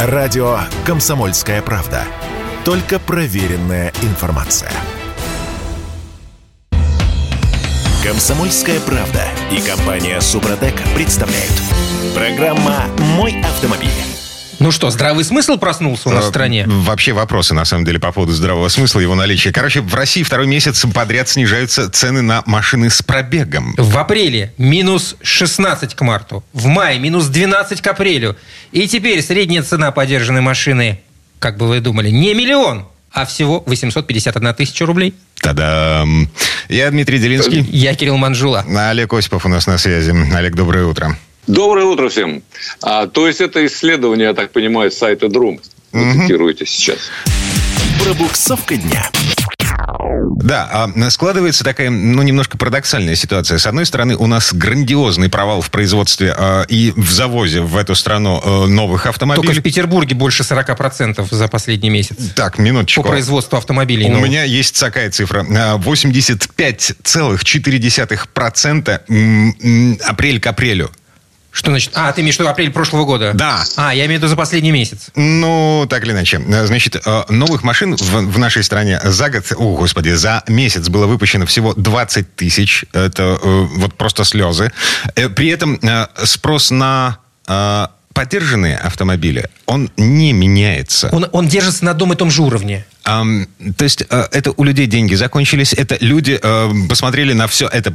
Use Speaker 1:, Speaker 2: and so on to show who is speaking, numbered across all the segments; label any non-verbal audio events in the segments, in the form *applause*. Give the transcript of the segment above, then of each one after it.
Speaker 1: Радио «Комсомольская правда». Только проверенная информация. «Комсомольская правда» и компания «Супротек» представляют. Программа «Мой автомобиль».
Speaker 2: Ну что, здравый смысл проснулся у нас в
Speaker 3: Э,
Speaker 2: стране?
Speaker 3: Вообще вопросы, на самом деле, по поводу здравого смысла, его наличия. Короче, в России второй месяц подряд снижаются цены на машины с пробегом.
Speaker 2: В апреле минус 16 к марту, в мае минус 12 к апрелю. И теперь средняя цена подержанной машины, как бы вы думали, не миллион, а всего 851 тысяча рублей.
Speaker 3: Та-дам! Я Дмитрий Делинский.
Speaker 2: Я Кирилл Манжула.
Speaker 3: Олег Осипов у нас на связи. Олег, доброе утро.
Speaker 4: Доброе утро всем. А, то есть это исследование, я так понимаю, с сайта Друм. Вы цитируете сейчас.
Speaker 1: Пробуксовка дня.
Speaker 3: Да, а складывается такая, ну, немножко парадоксальная ситуация. С одной стороны, у нас грандиозный провал в производстве э, и в завозе в эту страну э, новых
Speaker 2: Только
Speaker 3: автомобилей.
Speaker 2: в Петербурге больше 40% за последний месяц.
Speaker 3: Так,
Speaker 2: По
Speaker 3: минуточку.
Speaker 2: производству автомобилей.
Speaker 3: У
Speaker 2: новых.
Speaker 3: меня есть такая цифра. А, 85,4% м, м, апрель к апрелю.
Speaker 2: Что значит? А, ты имеешь в виду апрель прошлого года?
Speaker 3: Да.
Speaker 2: А, я имею в виду за последний месяц.
Speaker 3: Ну, так или иначе. Значит, э, новых машин в, в нашей стране за год, о, господи, за месяц было выпущено всего 20 тысяч. Это э, вот просто слезы. Э, При этом спрос на подержанные автомобили, он не меняется.
Speaker 2: Он, он держится на одном и том же уровне.
Speaker 3: То есть э, это у людей деньги закончились, это люди э, посмотрели на все это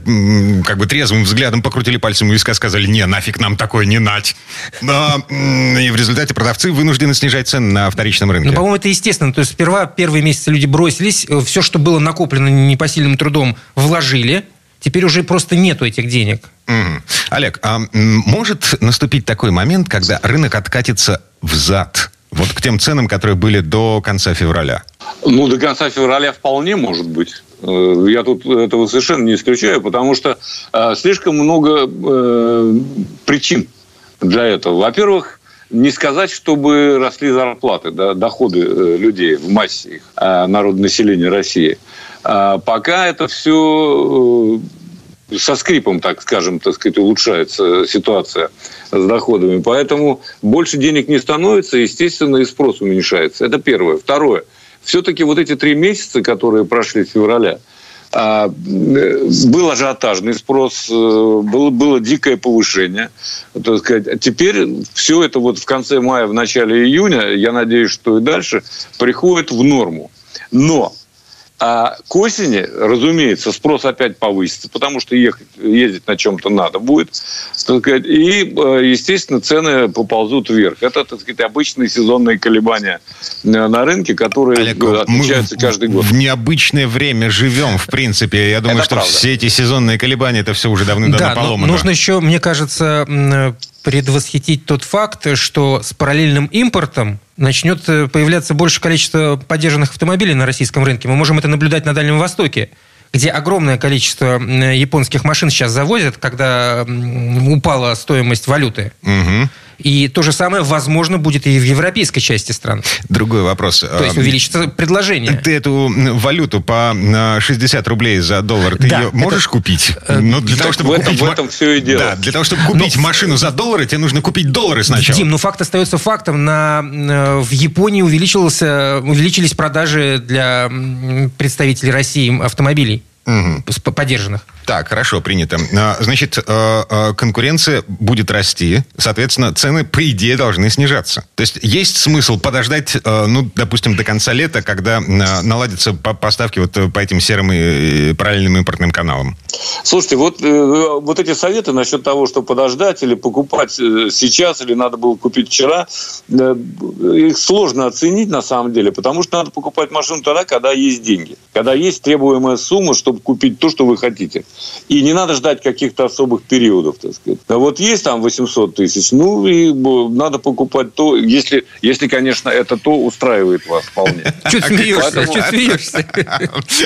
Speaker 3: как бы трезвым взглядом, покрутили пальцем у виска, сказали, не, нафиг нам такое не нать. И в результате продавцы вынуждены снижать цены на вторичном рынке.
Speaker 2: Ну, по-моему, это естественно. То есть сперва первые месяцы люди бросились, э, все, что было накоплено непосильным трудом, вложили. Теперь уже просто нету этих денег.
Speaker 3: Мгм. Олег, а может наступить такой момент, когда рынок откатится взад? Вот к тем ценам, которые были до конца февраля.
Speaker 4: Ну, до конца февраля вполне может быть. Э, Я тут этого совершенно не исключаю, потому что э, слишком много э, причин для этого. Во-первых, не сказать, чтобы росли зарплаты, да, доходы людей в массе их, народонаселения России. А пока это все со скрипом, так скажем, так сказать, улучшается ситуация с доходами. Поэтому больше денег не становится, естественно, и спрос уменьшается. Это первое. Второе. Все-таки вот эти три месяца, которые прошли с февраля, а, э, был ажиотажный спрос, э, было, было дикое повышение. Так сказать. А Теперь все это вот в конце мая, в начале июня, я надеюсь, что и дальше, приходит в норму. Но а к осени, разумеется, спрос опять повысится, потому что ехать, ездить на чем-то надо будет. Так сказать, и, э, естественно, цены поползут вверх. Это, так сказать, обычные сезонные колебания э, на рынке, которые
Speaker 3: Олег,
Speaker 4: э, отмечаются
Speaker 3: мы
Speaker 4: каждый год.
Speaker 3: в необычное время живем, в принципе. Я думаю,
Speaker 4: Это
Speaker 3: что
Speaker 4: правда.
Speaker 3: все эти сезонные колебания, это все уже давным-давно
Speaker 2: да, но
Speaker 3: поломано.
Speaker 2: нужно еще, мне кажется, предвосхитить тот факт, что с параллельным импортом начнет э, появляться больше количество поддержанных автомобилей на российском рынке. Мы можем это наблюдать на Дальнем Востоке, где огромное количество японских машин сейчас завозят, когда упала стоимость валюты.
Speaker 3: Мгм.
Speaker 2: И то же самое, возможно, будет и в европейской части стран.
Speaker 3: Другой вопрос.
Speaker 2: То есть
Speaker 3: А,
Speaker 2: увеличится предложение.
Speaker 3: Ты эту валюту по а, 60 рублей за доллар, ты
Speaker 2: Да,
Speaker 3: ее можешь
Speaker 2: это-
Speaker 3: купить? Ну, для того,
Speaker 4: так
Speaker 3: чтобы
Speaker 4: в этом-
Speaker 3: купить
Speaker 4: в этом всё и дело.
Speaker 3: Да, для того, чтобы купить машину за доллары, тебе нужно купить доллары сначала.
Speaker 2: Дим, ну факт остается фактом. На, э, в Японии увеличился, увеличились продажи для представителей России автомобилей
Speaker 3: Мгм.
Speaker 2: с- подержанных.
Speaker 3: Так, хорошо, принято. А, Значит, э, э, конкуренция будет расти, соответственно, цены, по идее, должны снижаться. То есть есть смысл подождать, э, ну, допустим, до конца лета, когда наладятся по- поставки вот по этим серым и параллельным импортным каналам.
Speaker 4: Слушайте, вот, вот эти советы насчет того, что подождать или покупать сейчас, или надо было купить вчера, их сложно оценить на самом деле, потому что надо покупать машину тогда, когда есть деньги, когда есть требуемая сумма, чтобы купить то, что вы хотите. И не надо ждать каких-то особых периодов, так сказать. А вот есть там 800 тысяч, ну и надо покупать то, если, если, конечно, это то устраивает вас вполне.
Speaker 2: Чуть смеешься, чуть смеешься.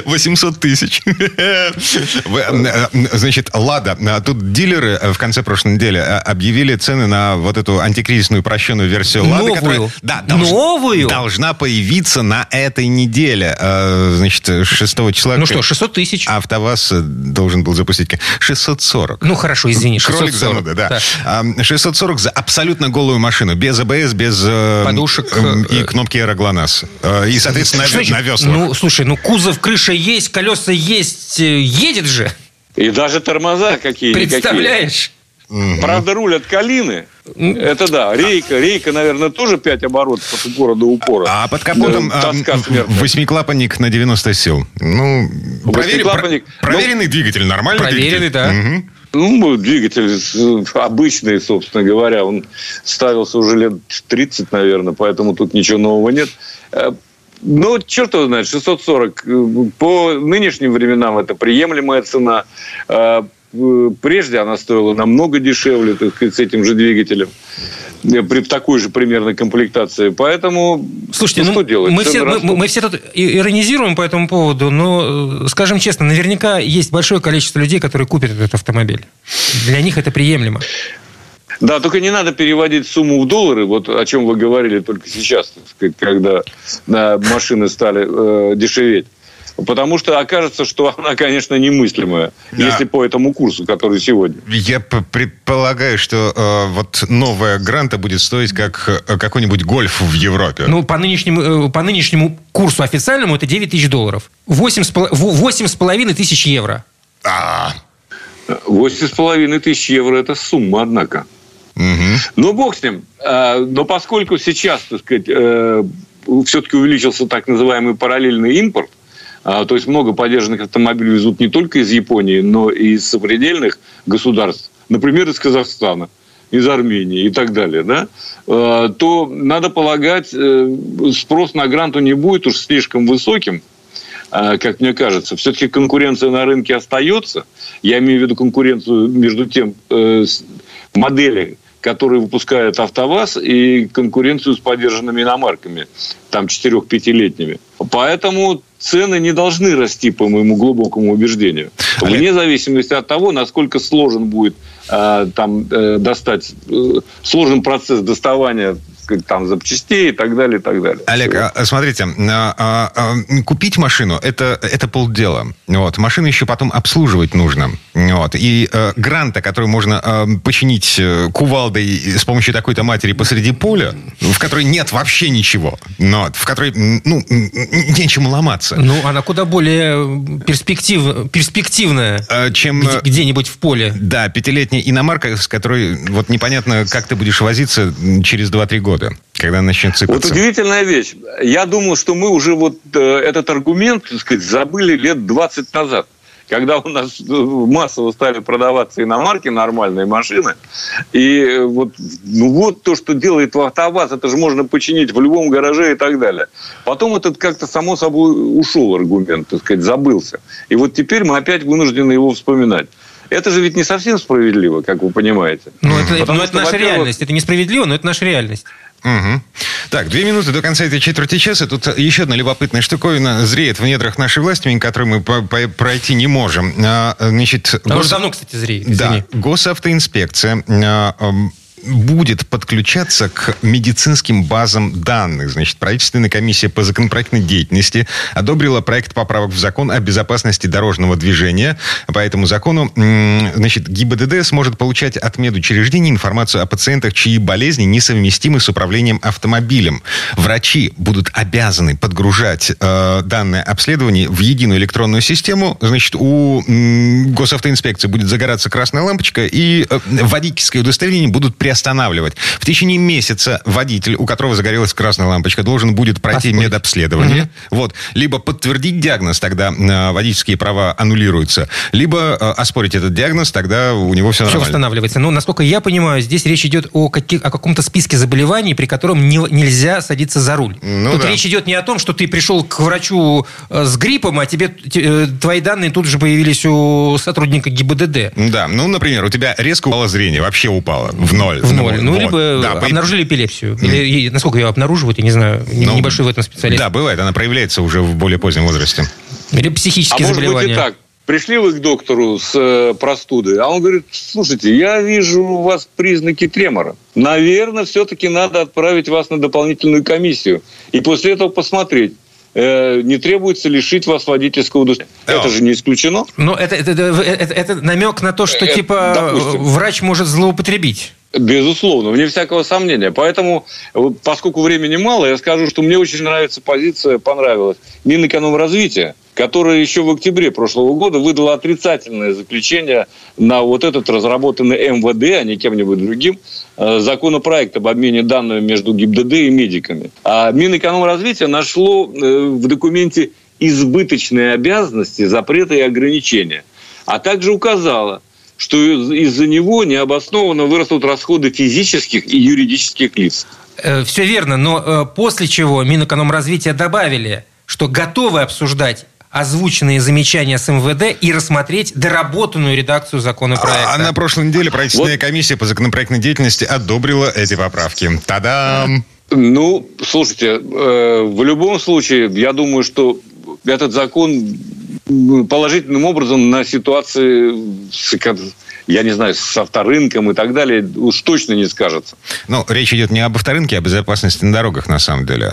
Speaker 3: 800 тысяч. Э, э, Значит, Лада, э, тут дилеры э, в конце прошлой недели э, объявили цены на вот эту антикризисную упрощенную версию Лады.
Speaker 2: Новую?
Speaker 3: которая- Да,
Speaker 2: Новую?
Speaker 3: Должна появиться на этой неделе. Э, Значит, 6 числа.
Speaker 2: Ну что, 600 тысяч.
Speaker 3: АвтоВАЗ э, должен должен был запустить. 640.
Speaker 2: Ну, хорошо, извини,
Speaker 3: Кролик
Speaker 2: 640.
Speaker 3: зануда, да. А, 640 за абсолютно голую машину. Без АБС, без... э,
Speaker 2: Подушек,
Speaker 3: э, И
Speaker 2: э,
Speaker 3: кнопки аэроглонасс. И, соответственно,
Speaker 2: Что
Speaker 3: на,
Speaker 2: значит?
Speaker 3: на веслах.
Speaker 2: Ну, слушай, ну кузов, крыша есть, колеса есть, едет же.
Speaker 4: И даже тормоза какие-никакие.
Speaker 2: Представляешь?
Speaker 4: Правда, руль от калины. Это да. Рейка, рейка, наверное, тоже 5 оборотов от упора до упора.
Speaker 3: А под капотом
Speaker 4: Да,
Speaker 3: а, восьмиклапанник на 90 сил. Ну, провери-
Speaker 4: Восьмиклапанник.
Speaker 3: про- проверенный двигатель, нормальный
Speaker 2: Проверенный,
Speaker 3: двигатель.
Speaker 2: да.
Speaker 3: Мгм.
Speaker 4: Ну, двигатель э, обычный, собственно говоря. Он ставился уже лет 30, наверное, поэтому тут ничего нового нет. Э, Ну, черт его знает, 640. э, По нынешним временам это приемлемая цена. Э, Прежде она стоила намного дешевле, так сказать, с этим же двигателем. э, При такой же примерно комплектации. Поэтому
Speaker 2: Слушайте,
Speaker 4: ну,
Speaker 2: ну,
Speaker 4: что делать?
Speaker 2: мы, все, мы, мы все тут иронизируем по этому поводу, но, э, скажем честно, наверняка есть большое количество людей, которые купят этот автомобиль. Для них это приемлемо.
Speaker 4: Да, только не надо переводить сумму в доллары, вот о чем вы говорили только сейчас, так сказать, когда да, машины стали э, дешеветь. Потому что окажется, что она, конечно, немыслимая,
Speaker 3: Да.
Speaker 4: если по этому курсу, который сегодня.
Speaker 3: Я предполагаю, что э, вот новая Гранта будет стоить как э, какой-нибудь гольф в Европе.
Speaker 2: Ну, по нынешнему, э, по нынешнему курсу официальному это 9 тысяч долларов. 8,5 тысяч евро.
Speaker 3: А,
Speaker 4: 8,5 тысяч евро – это сумма, однако.
Speaker 3: мгм.
Speaker 4: Ну, бог с ним. А, Но поскольку сейчас, так сказать, все-таки увеличился так называемый параллельный импорт, то есть много поддержанных автомобилей везут не только из Японии, но и из сопредельных государств, например, из Казахстана, из Армении и так далее, да, э, то, надо полагать, э, спрос на гранту не будет уж слишком высоким, а, как мне кажется. Все-таки конкуренция на рынке остается. Я имею в виду конкуренцию между тем э, модели, которые выпускает АвтоВАЗ, и конкуренцию с поддержанными иномарками, там 4-5-летними. Поэтому цены не должны расти, по моему глубокому убеждению.
Speaker 3: Олег.
Speaker 4: Вне зависимости от того, насколько сложен будет э, там э, достать, э, сложен процесс доставания там запчастей и так далее, и так далее.
Speaker 3: Олег, а, смотрите, а, а, а, купить машину это, это полдела. Вот. Машину еще потом обслуживать нужно. Вот. И э, гранта, которую можно э, починить кувалдой с помощью такой-то матери посреди поля, в которой нет вообще ничего, но в которой ну, нечем ломаться,
Speaker 2: Ну, она куда более перспектив, перспективная
Speaker 3: э, чем...
Speaker 2: где- где-нибудь в поле.
Speaker 3: Да, пятилетняя иномарка, с которой вот непонятно, как ты будешь возиться через 2-3 года, когда она начнет
Speaker 4: Вот
Speaker 3: сыпаться.
Speaker 4: удивительная вещь. Я думал, что мы уже вот э, этот аргумент, так сказать, забыли лет 20 назад. Когда у нас э, массово стали продаваться иномарки, нормальные машины. И э, вот, ну вот то, что делает АвтоВАЗ, это же можно починить в любом гараже и так далее. Потом этот как-то само собой ушел аргумент, так сказать, забылся. И вот теперь мы опять вынуждены его вспоминать. Это же ведь не совсем справедливо, как вы понимаете.
Speaker 2: Ну, это,
Speaker 4: Потому
Speaker 2: ну, это
Speaker 4: что,
Speaker 2: наша реальность. Это несправедливо, но это наша реальность.
Speaker 3: Мгм. Так, две минуты до конца этой четверти часа. Тут еще одна любопытная штуковина зреет в недрах нашей власти, мимо которой мы по- по- пройти не можем. А, Значит,
Speaker 2: Она
Speaker 3: гос-
Speaker 2: уже давно, кстати, зреет.
Speaker 3: Да,
Speaker 2: извини.
Speaker 3: госавтоинспекция а, будет подключаться к медицинским базам данных. Значит, правительственная комиссия по законопроектной деятельности одобрила проект поправок в закон о безопасности дорожного движения. По этому закону, значит, ГИБДД сможет получать от медучреждений информацию о пациентах, чьи болезни несовместимы с управлением автомобилем. Врачи будут обязаны подгружать э, данные обследований в единую электронную систему. Значит, у м, госавтоинспекции будет загораться красная лампочка, и э, водительское удостоверение будут приостанавливать. В течение месяца водитель, у которого загорелась красная лампочка, должен будет пройти
Speaker 2: Оспорить.
Speaker 3: медобследование. Вот. Либо подтвердить диагноз, тогда э, водительские права аннулируются, либо э, оспорить этот диагноз, тогда у него все
Speaker 2: Все
Speaker 3: нормально.
Speaker 2: восстанавливается. Но, насколько я понимаю, здесь речь идет о, каких, о каком-то списке заболеваний, при котором не- нельзя садиться за руль.
Speaker 3: Ну
Speaker 2: тут
Speaker 3: да.
Speaker 2: речь идет не о том, что ты пришел к врачу э, с гриппом, а тебе те- э, твои данные тут же появились у сотрудника ГИБДД.
Speaker 3: Да, ну, например, у тебя резко упало зрение, вообще упало в ноль.
Speaker 2: В ноль. Ну,
Speaker 3: вот.
Speaker 2: либо
Speaker 3: Да, по-
Speaker 2: обнаружили эпилепсию. Или, и насколько ее обнаруживают, я не знаю.
Speaker 3: Ну,
Speaker 2: Небольшой в этом специалист.
Speaker 3: Да, бывает, она проявляется уже в более позднем возрасте.
Speaker 2: Или
Speaker 4: А
Speaker 2: психические
Speaker 4: может быть
Speaker 2: заболевания.
Speaker 4: и так. Пришли вы к доктору с э, простудой, а он говорит, слушайте, я вижу у вас признаки тремора. Наверное, все-таки надо отправить вас на дополнительную комиссию. И после этого посмотреть, э, не требуется лишить вас водительского удостоверения. Это же не исключено.
Speaker 2: Ну, это, это, это, это, это намек на то, что,
Speaker 4: Э,
Speaker 2: типа,
Speaker 4: допустим.
Speaker 2: врач может злоупотребить.
Speaker 4: Безусловно, вне всякого сомнения. Поэтому, вот поскольку времени мало, я скажу, что мне очень нравится позиция, понравилась Минэкономразвития, которая еще в октябре прошлого года выдала отрицательное заключение на вот этот разработанный МВД, а не кем-нибудь другим, э, законопроект об обмене данными между ГИБДД и медиками. А Минэкономразвития нашло э, в документе избыточные обязанности, запреты и ограничения. А также указало, что из- из-за него необоснованно вырастут расходы физических и юридических лиц.
Speaker 2: Все верно, но э, после чего Минэкономразвития добавили, что готовы обсуждать озвученные замечания с МВД и рассмотреть доработанную редакцию законопроекта.
Speaker 3: А на прошлой неделе правительственная
Speaker 4: Вот.
Speaker 3: комиссия по законопроектной деятельности одобрила эти поправки. Та-дам!
Speaker 4: Ну, слушайте, э, в любом случае, я думаю, что этот закон положительным образом на ситуации, с я не знаю, с авторынком и так далее, уж точно не скажется.
Speaker 3: Ну, речь идет не об авторынке, а о безопасности на дорогах, на самом деле.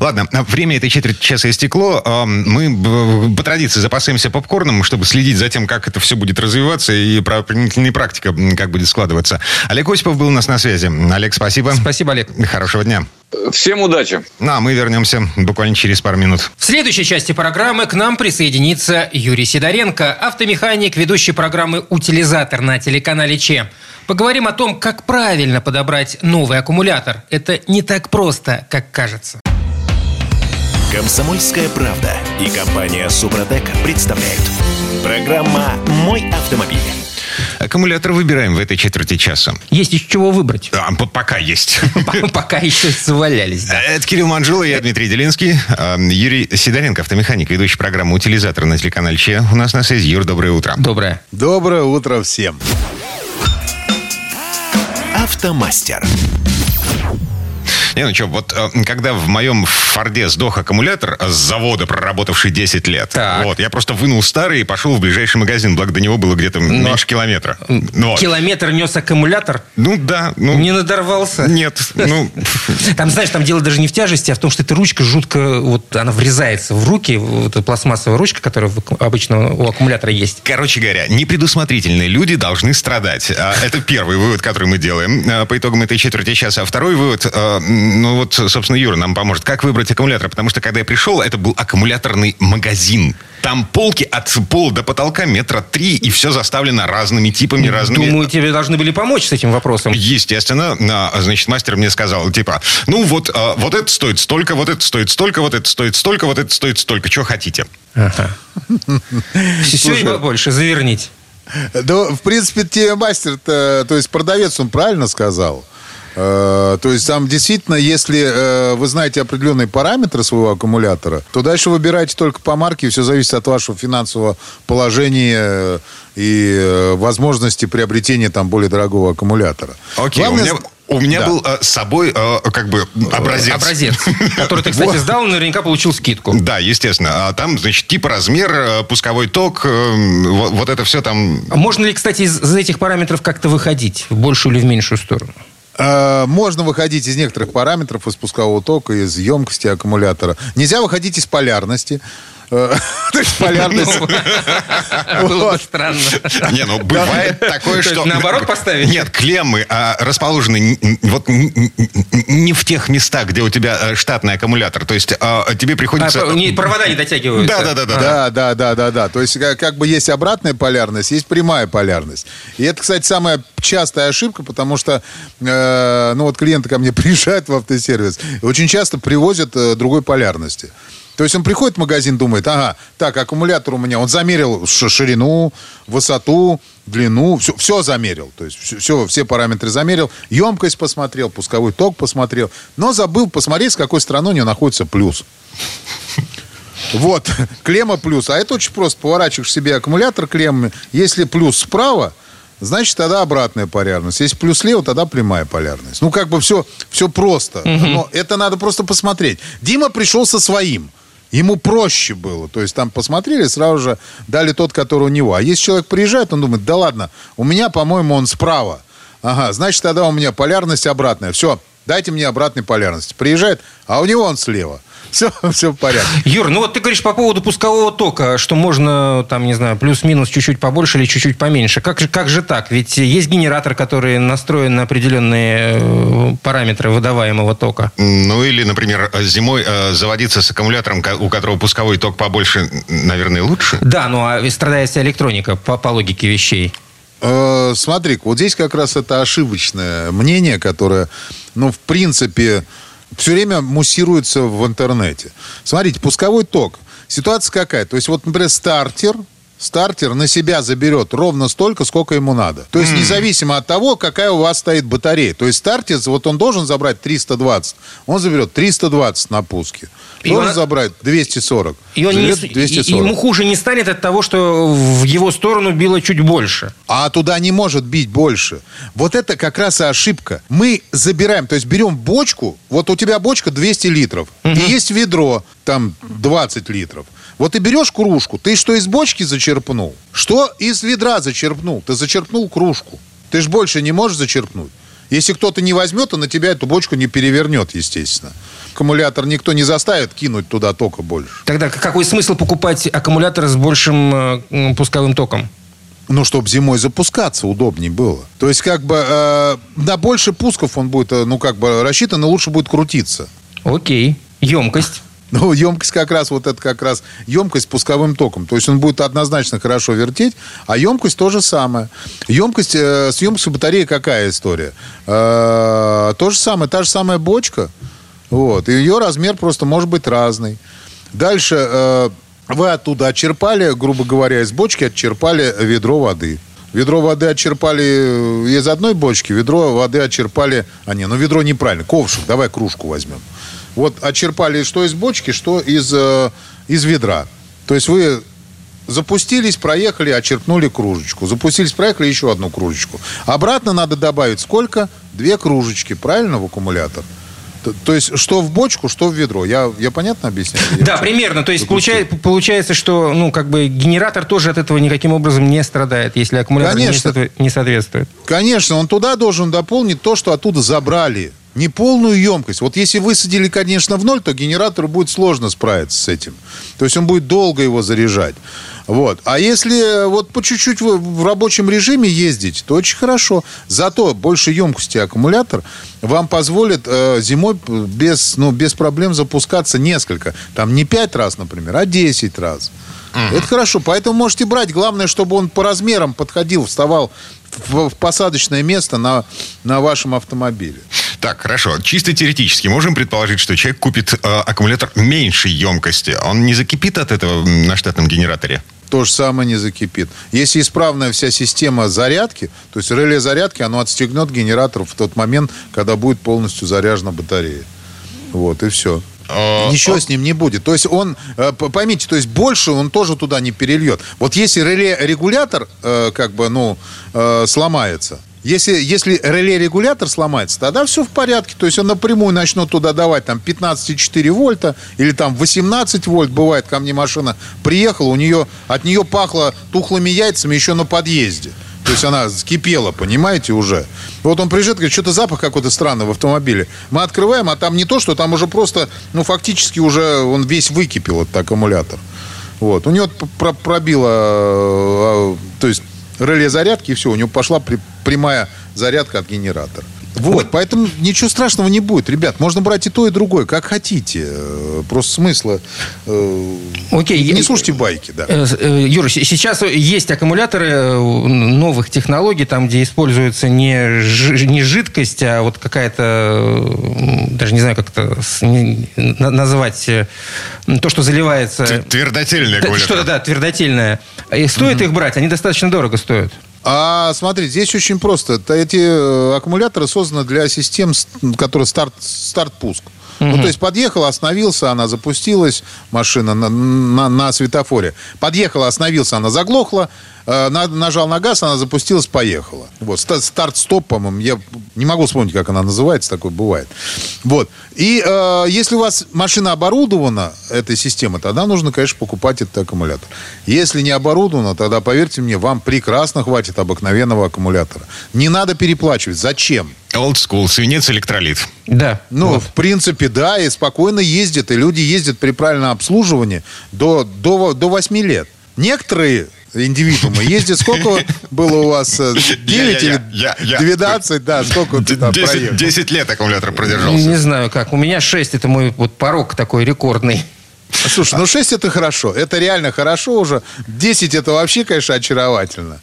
Speaker 3: Ладно, время этой четверти часа истекло. Мы по традиции запасаемся попкорном, чтобы следить за тем, как это все будет развиваться и про применительная практика как будет складываться. Олег Осипов был у нас на связи. Олег, спасибо.
Speaker 2: Спасибо, Олег.
Speaker 3: Хорошего дня.
Speaker 4: Всем удачи!
Speaker 3: Ну, а мы вернемся буквально через пару минут.
Speaker 2: В следующей части программы к нам присоединится Юрий Сидоренко, автомеханик, ведущий программы «Утилизатор» на телеканале ЧЕ. Поговорим о том, как правильно подобрать новый аккумулятор. Это не так просто, как кажется.
Speaker 1: Комсомольская правда и компания Супротек представляют. Программа «Мой автомобиль».
Speaker 3: Аккумулятор выбираем в этой четверти часа.
Speaker 2: Есть из чего выбрать.
Speaker 3: А, пока есть. *laughs*
Speaker 2: Пока еще завалялись. да.
Speaker 3: Это Кирилл Манжула, я Дмитрий Делинский. А, Юрий Сидоренко, автомеханик, ведущий программы «Утилизатор» на телеканале Че. У нас на связи. Юр, доброе утро.
Speaker 2: Доброе.
Speaker 5: Доброе утро всем.
Speaker 1: Автомастер.
Speaker 3: Не, ну что, вот э, когда в моем Форде сдох аккумулятор с завода, проработавший 10 лет,
Speaker 2: Так.
Speaker 3: вот, я просто вынул старый и пошел в ближайший магазин, благо до него было где-то меньше километра. Вот.
Speaker 2: Километр нес аккумулятор,
Speaker 3: Ну да, ну...
Speaker 2: не надорвался.
Speaker 3: Нет, ну... *laughs*
Speaker 2: Там, знаешь, там дело даже не в тяжести, а в том, что эта ручка жутко, вот она врезается в руки, вот эта пластмассовая ручка, которая обычно у аккумулятора есть.
Speaker 3: Короче говоря, непредусмотрительные люди должны страдать. А, Это первый вывод, который мы делаем а, по итогам этой четверти часа. А второй вывод, а, ну вот, собственно, Юра нам поможет. Как выбрать аккумулятор? Потому что, когда я пришел, это был аккумуляторный магазин. Там полки от пола до потолка метра три, и все заставлено разными типами, разными...
Speaker 2: Думаю, тебе должны были помочь с этим вопросом.
Speaker 3: Естественно, значит, мастер мне сказал, типа, ну вот, а, вот это стоит столько, вот это стоит столько, вот это стоит столько, вот это стоит столько, что хотите.
Speaker 2: Ага. *laughs* Все и больше, завернить.
Speaker 5: Да, в принципе, тебе мастер, то есть продавец, он правильно сказал. Э, То есть там действительно, если э, вы знаете определенные параметры своего аккумулятора, то дальше выбирайте только по марке, все зависит от вашего финансового положения э, и возможности приобретения там более дорогого аккумулятора.
Speaker 3: Окей,
Speaker 5: Главное
Speaker 3: у меня, у меня
Speaker 5: Да.
Speaker 3: был э, с собой э, как бы образец.
Speaker 2: Образец, который ты, *laughs* кстати, сдал, наверняка получил скидку.
Speaker 3: Да, естественно. А там, значит, тип, размер, пусковой ток, э, вот, вот это все там...
Speaker 2: А Можно ли, кстати, из, из этих параметров как-то выходить в большую или в меньшую сторону?
Speaker 5: Э, Можно выходить из некоторых параметров, из пускового тока, из емкости аккумулятора. Нельзя выходить из полярности. *laughs* То есть полярность... *laughs*
Speaker 2: Было бы странно.
Speaker 3: Не, ну бывает такое, что...
Speaker 2: наоборот поставить?
Speaker 3: Нет, клеммы а, расположены вот не в тех местах, где у тебя э, штатный аккумулятор. То есть а, тебе приходится...
Speaker 2: А, провода не дотягиваются.
Speaker 3: Да, да, да, да.
Speaker 5: Да, да, да, да. То есть как, бы есть обратная полярность, есть прямая полярность. И это, кстати, самая частая ошибка, потому что, э, ну вот клиенты ко мне *laughs* приезжают в автосервис, и очень часто привозят э, другой полярности. То есть он приходит в магазин, думает, ага, так, аккумулятор у меня, он замерил ширину, высоту, длину, все, все замерил. То есть все, все параметры замерил, емкость посмотрел, пусковой ток посмотрел, но забыл посмотреть, с какой стороны у него находится плюс. Вот, *laughs* клемма плюс. А это очень просто. Поворачиваешь себе аккумулятор клеммами. Если плюс справа, значит, тогда обратная полярность. Если плюс слева, тогда прямая полярность. Ну, как бы все, все просто. Но это надо просто посмотреть. Дима пришел со своим. Ему проще было. То есть там посмотрели, сразу же дали тот, который у него. А если человек приезжает, он думает, да ладно, у меня, по-моему, он справа. Ага, значит, тогда у меня полярность обратная. Все, дайте мне обратной полярности. Приезжает, а у него он слева. Все, *laughs* все в порядке.
Speaker 2: Юр, ну вот ты говоришь по поводу пускового тока, что можно, там, не знаю, плюс-минус чуть-чуть побольше или чуть-чуть поменьше. Как же, как же так? Ведь есть генератор, который настроен на определенные э, параметры выдаваемого тока.
Speaker 3: Ну или, например, зимой э, заводиться с аккумулятором, у которого пусковой ток побольше, наверное, лучше?
Speaker 2: Да, ну а страдает вся электроника по, по логике вещей.
Speaker 5: Э, Смотри, вот здесь как раз это ошибочное мнение, которое, ну, в принципе, все время муссируется в интернете. Смотрите, пусковой ток. Ситуация какая? То есть вот, например, стартер, стартер на себя заберет ровно столько, сколько ему надо. То есть независимо от того, какая у вас стоит батарея. То есть стартер, вот он должен забрать 320, он заберет 320 на пуске.
Speaker 2: И
Speaker 5: Должен
Speaker 2: он-
Speaker 5: забрать 240.
Speaker 2: И, он не,
Speaker 5: заберет
Speaker 2: и- и ему хуже не станет от того, что в его сторону било чуть больше.
Speaker 5: А туда не может бить больше. Вот это как раз и ошибка. Мы забираем, то есть берем бочку, вот у тебя бочка 200 литров, и есть ведро, там 20 литров. Вот ты берешь кружку, ты что из бочки зачерпнул, что из ведра зачерпнул, ты зачерпнул кружку. Ты ж больше не можешь зачерпнуть. Если кто-то не возьмет, то на тебя эту бочку не перевернет, естественно. Аккумулятор никто не заставит кинуть туда тока больше.
Speaker 2: Тогда какой смысл покупать аккумулятор с большим э, пусковым током?
Speaker 5: Ну, чтобы зимой запускаться удобнее было. То есть, как бы, э, на больше пусков он будет, э, ну, как бы, рассчитан, и лучше будет крутиться.
Speaker 2: Окей. Емкость.
Speaker 5: Ну, емкость как раз, вот это как раз емкость пусковым током. То есть он будет однозначно хорошо вертеть, а емкость то же самое. Емкость, э, с емкостью батареи какая история? Э, то же самое, та же самая бочка. Вот. И ее размер просто может быть разный. Дальше э, вы оттуда отчерпали, грубо говоря, из бочки отчерпали ведро воды. Ведро воды отчерпали э, из одной бочки, ведро воды отчерпали... А не, ну ведро неправильно. Ковшик, давай кружку возьмем. Вот отчерпали что из бочки, что из, э, из ведра. То есть вы запустились, проехали, отчерпнули кружечку. Запустились, проехали, еще одну кружечку. Обратно надо добавить сколько? Две кружечки, правильно, в аккумулятор? То, есть, что в бочку, что в ведро. Я, я понятно объясняю? Я *laughs*
Speaker 2: Да, примерно. То есть получай- получается, что ну, как бы генератор тоже от этого никаким образом не страдает, если аккумулятор не,
Speaker 5: Конечно.
Speaker 2: не соответствует.
Speaker 5: Конечно, он туда должен дополнить то, что оттуда забрали. Не полную емкость. Вот если высадили, конечно, в ноль, то генератору будет сложно справиться с этим. То есть он будет долго его заряжать. Вот. А если вот по чуть-чуть в, рабочем режиме ездить, то очень хорошо. Зато больше емкости аккумулятор вам позволит э, зимой без, ну, без проблем запускаться несколько. Там не 5 раз, например, а 10 раз. Это хорошо. Поэтому можете брать. Главное, чтобы он по размерам подходил, вставал в, в посадочное место на, на вашем автомобиле.
Speaker 3: Так, хорошо. Чисто теоретически можем предположить, что человек купит э, аккумулятор меньшей емкости. Он не закипит от этого на штатном генераторе?
Speaker 5: То же самое не закипит. Если исправная вся система зарядки, то есть реле зарядки, оно отстегнет генератор в тот момент, когда будет полностью заряжена батарея. Вот, и все.
Speaker 3: О,
Speaker 5: Ничего с ним не будет. То есть он, э, поймите, то есть больше он тоже туда не перельет. Вот если реле-регулятор, э, как бы, ну, э, сломается, если, если реле-регулятор сломается, тогда все в порядке. То есть он напрямую начнет туда давать там 15,4 вольта или там 18 вольт. Бывает, ко мне машина приехала, у нее, от нее пахло тухлыми яйцами еще на подъезде. То есть она кипела, понимаете, уже. Вот он приезжает, говорит, что-то запах какой-то странный в автомобиле. Мы открываем, а там не то, что там уже просто, ну, фактически уже он весь выкипел, этот аккумулятор. Вот. У него пробило, э, то есть реле зарядки, и все, у него пошла прямая зарядка от генератора. Вот, поэтому ничего страшного не будет, ребят. Можно брать и то, и другое, как хотите. Э, Просто смысла... э,
Speaker 2: Окей,
Speaker 5: Не
Speaker 2: я-
Speaker 5: слушайте байки, да.
Speaker 2: Э, Юра, сейчас есть аккумуляторы новых технологий, там, где используется не, не жидкость, а вот какая-то, даже не знаю, как это не- назвать, то, что заливается...
Speaker 3: Т- Твердотельный
Speaker 2: Да,
Speaker 3: аккумулятор.
Speaker 2: Что-то, да, твердотельное. И стоит их брать? Они достаточно дорого стоят.
Speaker 5: А смотрите, здесь очень просто. Эти э, аккумуляторы созданы для систем, которые старт, старт-пуск. Ну, то есть подъехала, остановился, она запустилась, машина на, на, на светофоре. Подъехала, остановился, она заглохла, нажал на газ, она запустилась, поехала. Вот, ста- старт-стоп, по-моему, я не могу вспомнить, как она называется, такое бывает. Вот. И э, если у вас машина оборудована этой системой, тогда нужно, конечно, покупать этот аккумулятор. Если не оборудована, тогда, поверьте мне, вам прекрасно хватит обыкновенного аккумулятора. Не надо переплачивать. Зачем?
Speaker 3: Old school, свинец, электролит.
Speaker 2: Да.
Speaker 5: Ну,
Speaker 2: вот.
Speaker 5: в принципе, да, и спокойно ездят, и люди ездят при правильном обслуживании до, до, до 8 лет. Некоторые индивидуумы ездят, сколько было у вас? э, 9 или
Speaker 3: Я- я- я- 12?
Speaker 5: Да, сколько ты там
Speaker 3: 10,
Speaker 5: проехал?
Speaker 3: 10 лет аккумулятор
Speaker 2: Не
Speaker 3: продержался.
Speaker 2: знаю как. У меня 6, это мой вот порог такой рекордный.
Speaker 5: Слушай, ну 6 это хорошо. Это реально хорошо уже. 10 это вообще, конечно, очаровательно.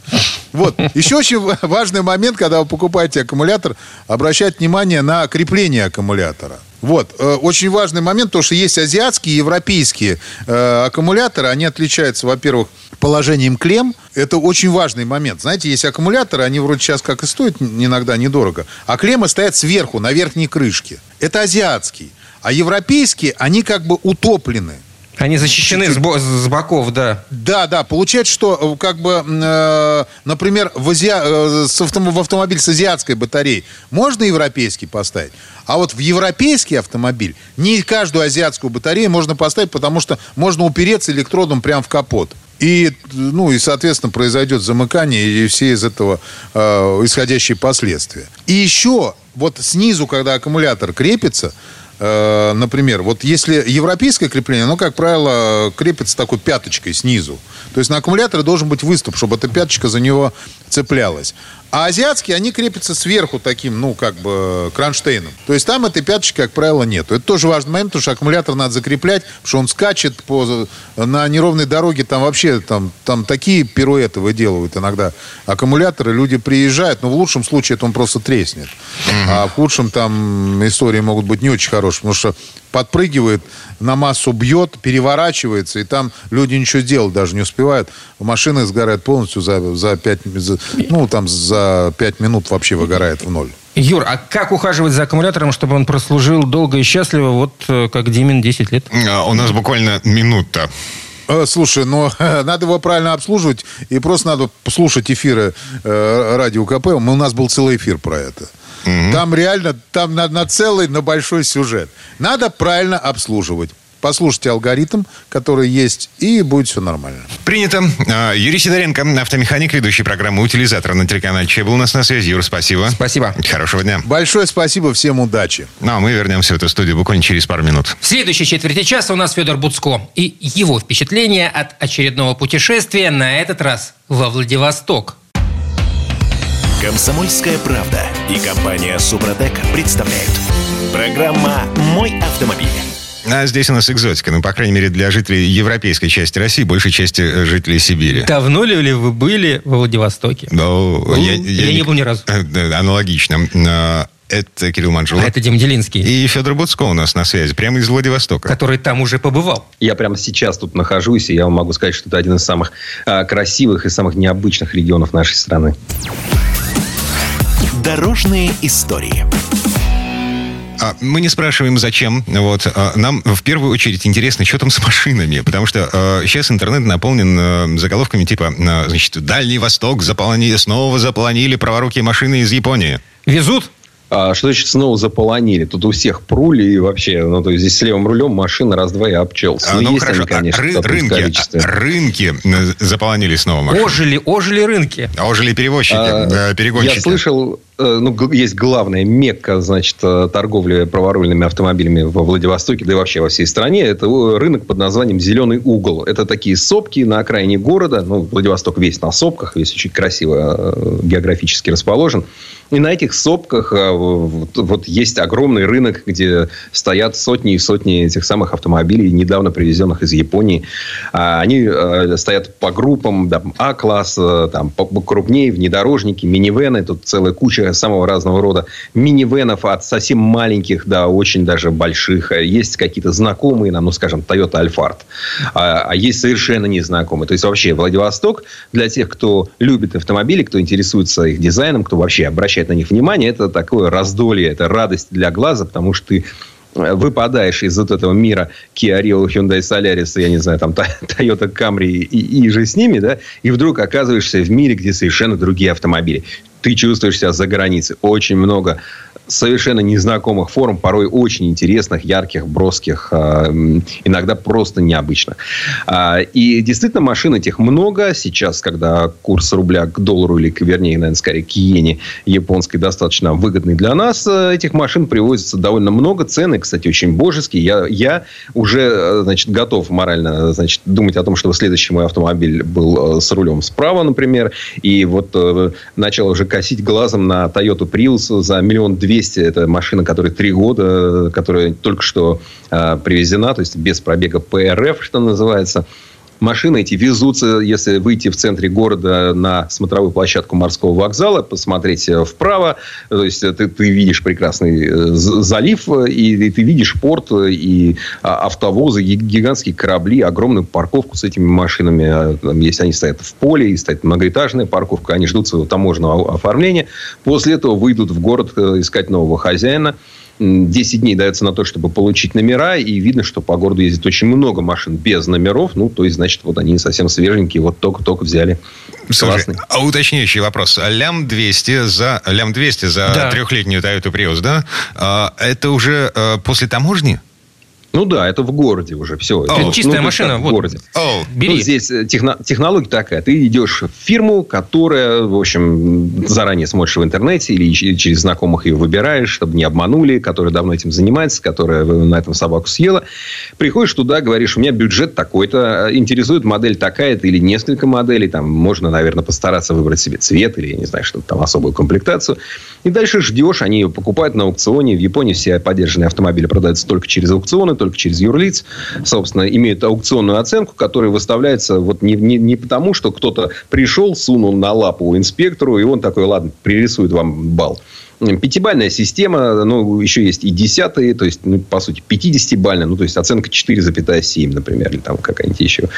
Speaker 5: Вот. Еще очень ва- важный момент, когда вы покупаете аккумулятор, обращать внимание на крепление аккумулятора. Вот. Э, Очень важный момент, потому что есть азиатские и европейские э, аккумуляторы. Они отличаются, во-первых, положением клем. Это очень важный момент. Знаете, есть аккумуляторы, они вроде сейчас как и стоят иногда недорого, а клеммы стоят сверху, на верхней крышке. Это азиатские. А европейские, они как бы утоплены.
Speaker 2: Они защищены с, бо- с боков, да.
Speaker 5: Да, да, получается, что э, как бы, э, например, в, азиа- э, с автом- в автомобиль с азиатской батареей можно европейский поставить, а вот в европейский автомобиль не каждую азиатскую батарею можно поставить, потому что можно упереться электродом прямо в капот. И, ну, и, соответственно, произойдет замыкание и все из этого э, исходящие последствия. И еще вот снизу, когда аккумулятор крепится, Э, например, вот если европейское крепление, оно, как правило, крепится такой пяточкой снизу. То есть на аккумуляторе должен быть выступ, чтобы эта пяточка за него цеплялась. А азиатские, они крепятся сверху таким, ну, как бы, кронштейном. То есть там этой пяточки, как правило, нету. Это тоже важный момент, потому что аккумулятор надо закреплять, потому что он скачет по, на неровной дороге, там вообще там, там такие пируэты выделывают иногда аккумуляторы, люди приезжают, но в лучшем случае это он просто треснет. А в худшем там истории могут быть не очень хорошие, потому что подпрыгивает, на массу бьет, переворачивается, и там люди ничего сделать даже не успевают. Машины сгорают полностью за, за 5, за, ну, там за 5 минут вообще выгорает в ноль.
Speaker 2: Юр, а как ухаживать за аккумулятором, чтобы он прослужил долго и счастливо, вот э, как Димин 10 лет?
Speaker 3: А, У нас буквально минута.
Speaker 5: Э, Слушай, но *laughs* надо его правильно обслуживать, и просто надо послушать эфиры э, радио КП. У нас был целый эфир про это. Там реально, там на, на целый, на большой сюжет. Надо правильно обслуживать. Послушайте алгоритм, который есть, и будет все нормально.
Speaker 3: Принято. А, Юрий Сидоренко, автомеханик, ведущий программы «Утилизатор» на телеканале Че был у нас на связи. Юр, спасибо.
Speaker 2: Спасибо.
Speaker 3: Хорошего дня.
Speaker 5: Большое спасибо, всем удачи.
Speaker 3: Ну, а мы вернемся в эту студию буквально через пару минут.
Speaker 2: В следующей четверти часа у нас Федор Буцко и его впечатления от очередного путешествия, на этот раз во Владивосток.
Speaker 1: Комсомольская правда и компания Супротек представляют. Программа «Мой автомобиль».
Speaker 3: А здесь у нас экзотика. Ну, по крайней мере, для жителей европейской части России, большей части э, жителей Сибири.
Speaker 2: Давно ли вы были во Владивостоке?
Speaker 3: Ну,
Speaker 2: Я не был ни разу.
Speaker 3: Э, Аналогично. А, Это Кирилл Манжула.
Speaker 2: А это Дим Делинский,
Speaker 3: И Федор Буцко у нас на связи, прямо из Владивостока.
Speaker 2: который там уже побывал.
Speaker 6: Я прямо сейчас тут нахожусь, и я вам могу сказать, что это один из самых а, красивых и самых необычных регионов нашей страны.
Speaker 1: Дорожные истории.
Speaker 3: А, Мы не спрашиваем, зачем. Вот. а, Нам в первую очередь интересно, что там с машинами. Потому что сейчас интернет наполнен заголовками типа, значит, Дальний Восток заполонили, снова заполонили праворукие машины из Японии.
Speaker 2: Везут?
Speaker 6: А что значит снова заполонили? Тут у всех прули и вообще, ну, то есть здесь с левым рулем машина раз-два и обчелся.
Speaker 3: А,
Speaker 6: Ну,
Speaker 3: ну,
Speaker 6: есть
Speaker 3: хорошо,
Speaker 6: они, конечно,
Speaker 3: ры- рынки, а, рынки э, заполонили снова машины.
Speaker 2: Ожили, ожили рынки.
Speaker 3: А ожили перевозчики,
Speaker 6: А,
Speaker 3: э, перегонщики.
Speaker 6: Я слышал, э, ну, есть главная мекка, значит, торговли праворульными автомобилями во Владивостоке, да и вообще во всей стране. Это рынок под названием «Зеленый угол». Это такие сопки на окраине города. Ну, Владивосток весь на сопках, весь очень красиво географически расположен. И на этих сопках э, вот, вот есть огромный рынок, где стоят сотни и сотни этих самых автомобилей, недавно привезенных из Японии. А, Они э, стоят по группам, там, А-класс, там, крупнее, внедорожники, минивены. Тут целая куча самого разного рода минивенов, от совсем маленьких до очень даже больших. А Есть какие-то знакомые нам, ну, скажем, Toyota Alphard. А, а есть совершенно незнакомые. То есть, вообще, Владивосток для тех, кто любит автомобили, кто интересуется их дизайном, кто вообще обращает на них внимание, это такое раздолье, это радость для глаза, потому что ты э, выпадаешь из вот этого мира Kia Rio, Hyundai Solaris, я не знаю, там Та- Toyota Camry и, и же с ними, да, и вдруг оказываешься в мире, где совершенно другие автомобили. Ты чувствуешь себя за границей. Очень много совершенно незнакомых форм, порой очень интересных, ярких, броских, а, иногда просто необычных. А, и действительно, машин этих много. Сейчас, когда курс рубля к доллару, или, вернее, наверное, скорее, к иене японской достаточно выгодный для нас, э, этих машин привозится довольно много. Цены, кстати, очень божеские. Я, я уже, э, значит, готов морально, значит, думать о том, чтобы следующий мой автомобиль был э, с рулем справа, например. И вот начал уже косить глазом на Toyota Prius за миллион двести 200 это машина, которая три года, которая только что э, привезена, то есть без пробега ПРФ, что называется. Машины эти везутся, если выйти в центре города на смотровую площадку морского вокзала, посмотреть э, вправо, то есть э, ты, ты видишь прекрасный э, залив, и, и ты видишь порт, и а, автовозы, гигантские корабли, огромную парковку с этими машинами. А, если они стоят в поле, и стоит многоэтажная парковка, они ждут своего таможенного оформления. После этого выйдут в город искать нового хозяина. 10 дней дается на то, чтобы получить номера, и видно, что по городу ездит очень много машин без номеров, ну, то есть, значит, вот они совсем свеженькие, вот только-только взяли.
Speaker 3: Слушай, Классный. а уточняющий вопрос. Лям 200 за, лям 200 за да. трехлетнюю Toyota Prius, да? А, это уже а, после таможни?
Speaker 6: Ну да, это в городе уже все.
Speaker 2: Это ну, чистая ну, машина, вот. В городе.
Speaker 6: Oh. Бери. Ну, здесь э, техно, технология такая. Ты идешь в фирму, которая, в общем, заранее смотришь в интернете или через знакомых ее выбираешь, чтобы не обманули, которая давно этим занимается, которая на этом собаку съела. Приходишь туда, говоришь, у меня бюджет такой-то, э, интересует модель такая-то или несколько моделей. Там можно, наверное, постараться выбрать себе цвет или, я не знаю, что-то там особую комплектацию. И дальше ждешь, они ее покупают на аукционе. В Японии все поддержанные автомобили продаются только через аукционы, только через юрлиц, собственно, имеют аукционную оценку, которая выставляется вот не, не, не потому, что кто-то пришел, сунул на лапу инспектору, и он такой, ладно, пририсует вам балл. Пятибальная система, ну, еще есть и десятые, то есть, ну, по сути, 50-бальная, ну, то есть, оценка 4,7, например, или там какая-нибудь еще.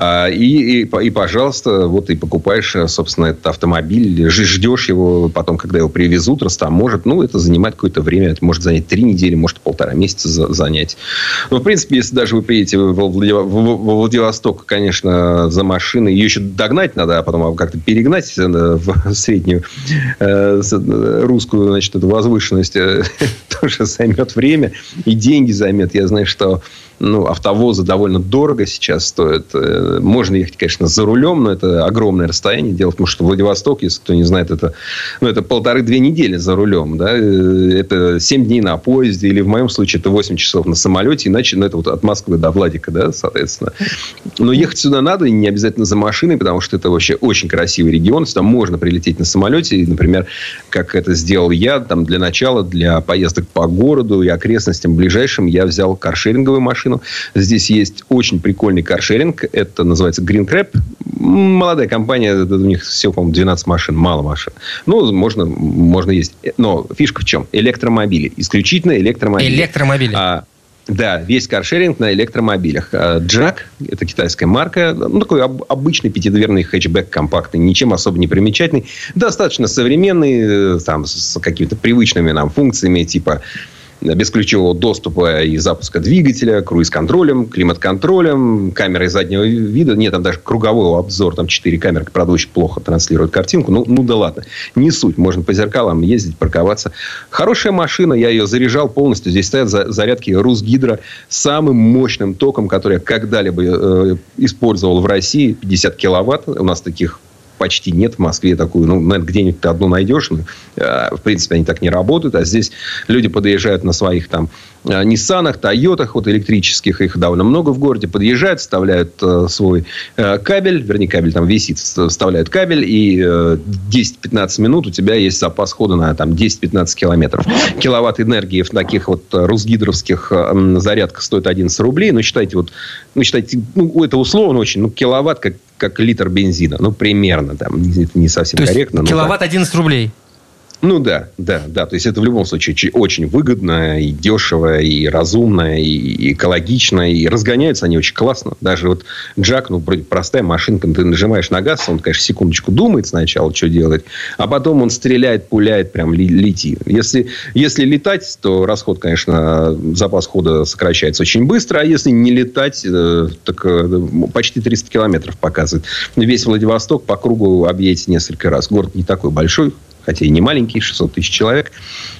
Speaker 6: А, и, и, и, пожалуйста, вот и покупаешь, собственно, этот автомобиль, ждешь его, потом, когда его привезут, растаможат, ну, это занимает какое-то время, это может занять три недели, может полтора месяца занять. Но, в принципе, если даже вы приедете во Владивосток, конечно, за машиной, ее еще догнать надо, а потом как-то перегнать в среднюю э, русскую высокую, значит, эту возвышенность э, *laughs* тоже займет время и деньги займет. Я знаю, что ну, автовозы довольно дорого сейчас стоят. Э, можно ехать, конечно, за рулем, но это огромное расстояние. Дело в том, что Владивосток, если кто не знает, это, ну, это полторы-две недели за рулем. Да? Э, это семь дней на поезде, или в моем случае это 8 часов на самолете, иначе ну, это вот от Москвы до Владика, да, соответственно. Но ехать сюда надо, и не обязательно за машиной, потому что это вообще очень красивый регион. Там можно прилететь на самолете, и, например, как это сделал я, там для начала, для поездок по городу и окрестностям ближайшим, я взял каршеринговую машину, машину. Здесь есть очень прикольный каршеринг. Это называется Green Crab. Молодая компания. У них всего, по-моему, 12 машин. Мало машин. Ну, можно, можно есть. Но фишка в чем? Электромобили. Исключительно электромобили.
Speaker 2: Электромобили. А,
Speaker 6: да, весь каршеринг на электромобилях. А, Джак, это китайская марка, ну, такой об, обычный пятидверный хэтчбэк компактный, ничем особо не примечательный, достаточно современный, э, там, с какими-то привычными нам функциями, типа бесключевого доступа и запуска двигателя, круиз-контролем, климат-контролем, камерой заднего вида. Нет, там даже круговой обзор, там 4 камеры, правда, очень плохо транслируют картинку. Ну, ну да ладно, не суть. Можно по зеркалам ездить, парковаться. Хорошая машина, я ее заряжал полностью. Здесь стоят зарядки Русгидро с самым мощным током, который я когда-либо э, использовал в России. 50 киловатт. У нас таких почти нет в Москве такую. Ну, наверное, где-нибудь ты одну найдешь. Но, э, в принципе, они так не работают. А здесь люди подъезжают на своих там Ниссанах, Тойотах, вот электрических, их довольно много в городе, подъезжают, вставляют э, свой э, кабель, вернее, кабель там висит, вставляют кабель, и э, 10-15 минут у тебя есть запас хода на там 10-15 километров. Киловатт энергии в таких вот русгидровских э, зарядках стоит 11 рублей, но считайте, вот, ну, считайте, ну, это условно очень, ну, киловатт как как литр бензина. Ну, примерно. Там, это не совсем
Speaker 2: То
Speaker 6: корректно.
Speaker 2: Есть, киловатт 11 рублей.
Speaker 6: Ну да, да, да. То есть это в любом случае очень выгодно и дешево, и разумно, и экологично, и разгоняются они очень классно. Даже вот Джак, ну, простая машинка, ты нажимаешь на газ, он, конечно, секундочку думает сначала, что делать, а потом он стреляет, пуляет, прям лети. Если, если летать, то расход, конечно, запас хода сокращается очень быстро, а если не летать, э, так э, почти 300 километров показывает. Весь Владивосток по кругу объедете несколько раз. Город не такой большой, хотя и не маленький, 600 тысяч человек.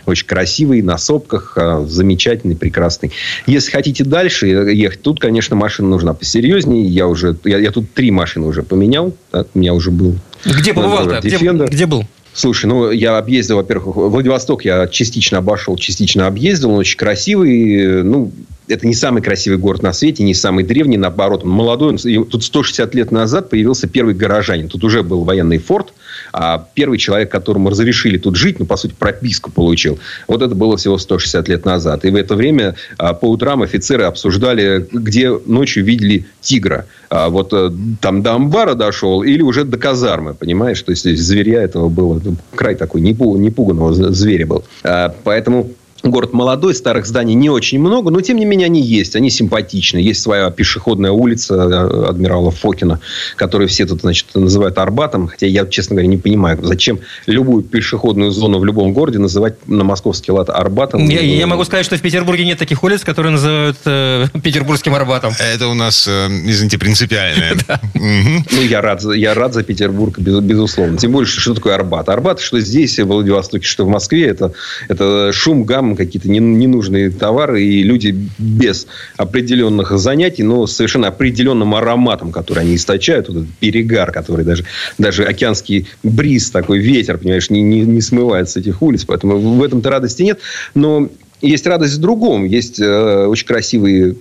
Speaker 6: Очень красивый, на сопках, а, замечательный, прекрасный. Если хотите дальше ехать, тут, конечно, машина нужна посерьезнее. Я уже, я, я тут три машины уже поменял. Так, у меня уже был...
Speaker 2: Где побывал-то? Где, где был?
Speaker 6: Слушай, ну, я объездил, во-первых, Владивосток я частично обошел, частично объездил. Он очень красивый. Ну, это не самый красивый город на свете, не самый древний, наоборот, он молодой. Он, тут 160 лет назад появился первый горожанин. Тут уже был военный форт, а первый человек, которому разрешили тут жить, ну, по сути, прописку получил. Вот это было всего 160 лет назад. И в это время а, по утрам офицеры обсуждали, где ночью видели тигра. А, вот а, там до амбара дошел или уже до казармы, понимаешь? То есть, зверя этого было. Ну, край такой непуганного зверя был. А, поэтому Город молодой, старых зданий не очень много, но тем не менее они есть, они симпатичны. Есть своя пешеходная улица э, адмирала Фокина, которую все тут, значит, называют Арбатом. Хотя я, честно говоря, не понимаю, зачем любую пешеходную зону в любом городе называть на московский лад Арбатом.
Speaker 2: Я, я могу сказать, что в Петербурге нет таких улиц, которые называют э, *laughs* петербургским Арбатом.
Speaker 3: Это у нас, э, извините, принципиальное. *laughs*
Speaker 6: Ну, я рад, я рад за Петербург, безусловно. Тем более, что такое Арбат? Арбат, что здесь, в Владивостоке, что в Москве, это, это шум, гам, какие-то ненужные товары, и люди без определенных занятий, но с совершенно определенным ароматом, который они источают, вот этот перегар, который даже, даже океанский бриз, такой ветер, понимаешь, не, не, не смывает с этих улиц. Поэтому в этом-то радости нет. Но есть радость в другом. Есть э, очень красивые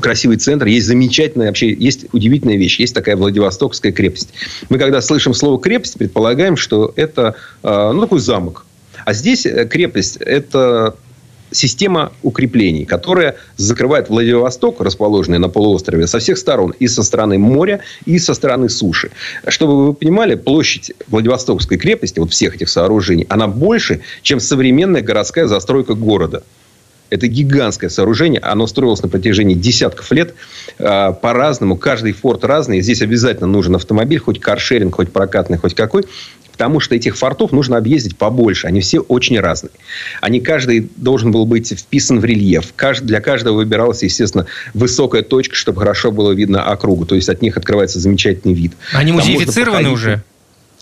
Speaker 6: красивый центр, есть замечательная, вообще есть удивительная вещь. Есть такая Владивостокская крепость. Мы, когда слышим слово крепость, предполагаем, что это э, ну, такой замок. А здесь э, крепость – это система укреплений, которая закрывает Владивосток, расположенный на полуострове, со всех сторон. И со стороны моря, и со стороны суши. Чтобы вы понимали, площадь Владивостокской крепости, вот всех этих сооружений, она больше, чем современная городская застройка города. Это гигантское сооружение. Оно строилось на протяжении десятков лет э, по-разному. Каждый форт разный. Здесь обязательно нужен автомобиль, хоть каршеринг, хоть прокатный, хоть какой. Потому что этих фортов нужно объездить побольше. Они все очень разные. Они каждый должен был быть вписан в рельеф. Для каждого выбиралась, естественно, высокая точка, чтобы хорошо было видно округу. То есть от них открывается замечательный вид.
Speaker 2: Они музеифицированы уже?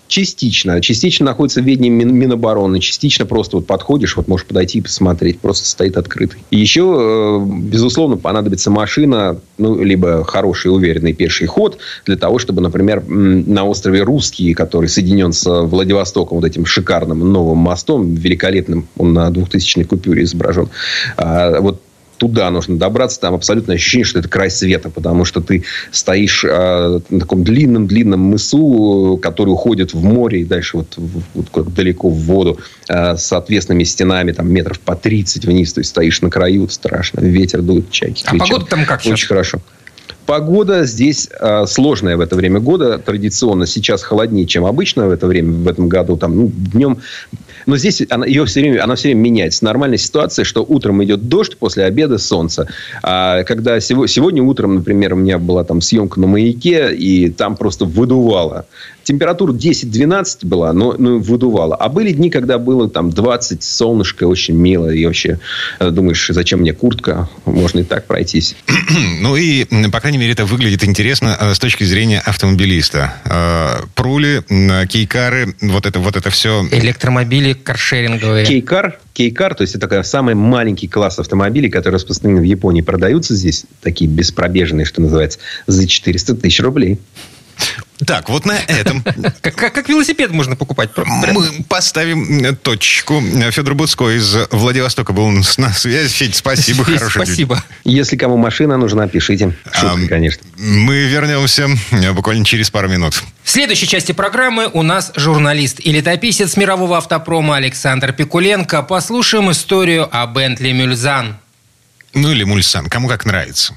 Speaker 6: Частично. Частично находится в ведении Минобороны. Частично просто вот подходишь, вот можешь подойти и посмотреть. Просто стоит открытый. Еще, э, безусловно, понадобится машина, ну, либо хороший уверенный пеший ход для того, чтобы, например, на острове Русский, который соединен с Владивостоком вот этим шикарным новым мостом, великолепным, он на 2000-й купюре изображен, а, вот туда нужно добраться, там абсолютное ощущение, что это край света, потому что ты стоишь э, на таком длинном-длинном мысу, который уходит в море и дальше вот, вот, далеко в воду э, с отвесными стенами, там метров по 30 вниз, то есть стоишь на краю, страшно, ветер дует, чайки.
Speaker 2: А погода там как
Speaker 6: Очень сейчас? хорошо. Погода здесь э, сложная в это время года. Традиционно сейчас холоднее, чем обычно в это время, в этом году. Там, ну, днем но здесь она, ее все время, она все время меняется. Нормальная ситуация, что утром идет дождь, после обеда солнце. А когда сего, сегодня утром, например, у меня была там съемка на маяке, и там просто выдувало температура 10-12 была, но ну, выдувала. А были дни, когда было там 20, солнышко, очень мило. И вообще э, думаешь, зачем мне куртка? Можно и так пройтись. *clears throat*
Speaker 3: Ну и, по крайней мере, это выглядит интересно э, с точки зрения автомобилиста. Э, прули, кейкары, вот это, вот это все.
Speaker 2: Электромобили каршеринговые.
Speaker 6: Кейкар, кейкар, то есть это такой самый маленький класс автомобилей, которые распространены в Японии, продаются здесь, такие беспробежные, что называется, за 400 тысяч рублей.
Speaker 3: Так, вот на этом... *laughs*
Speaker 2: Как, как велосипед можно покупать?
Speaker 3: Мы поставим точку. Федор Буцко из Владивостока был на связи. Федь, спасибо.
Speaker 2: Хороший Спасибо.
Speaker 6: Если кому машина нужна, пишите. Шутка, конечно.
Speaker 3: Мы вернемся буквально через пару минут.
Speaker 2: В следующей части программы у нас журналист и летописец мирового автопрома Александр Пикуленко. Послушаем историю о Бентли Мюльзан.
Speaker 3: Ну или Мульсан, кому как нравится.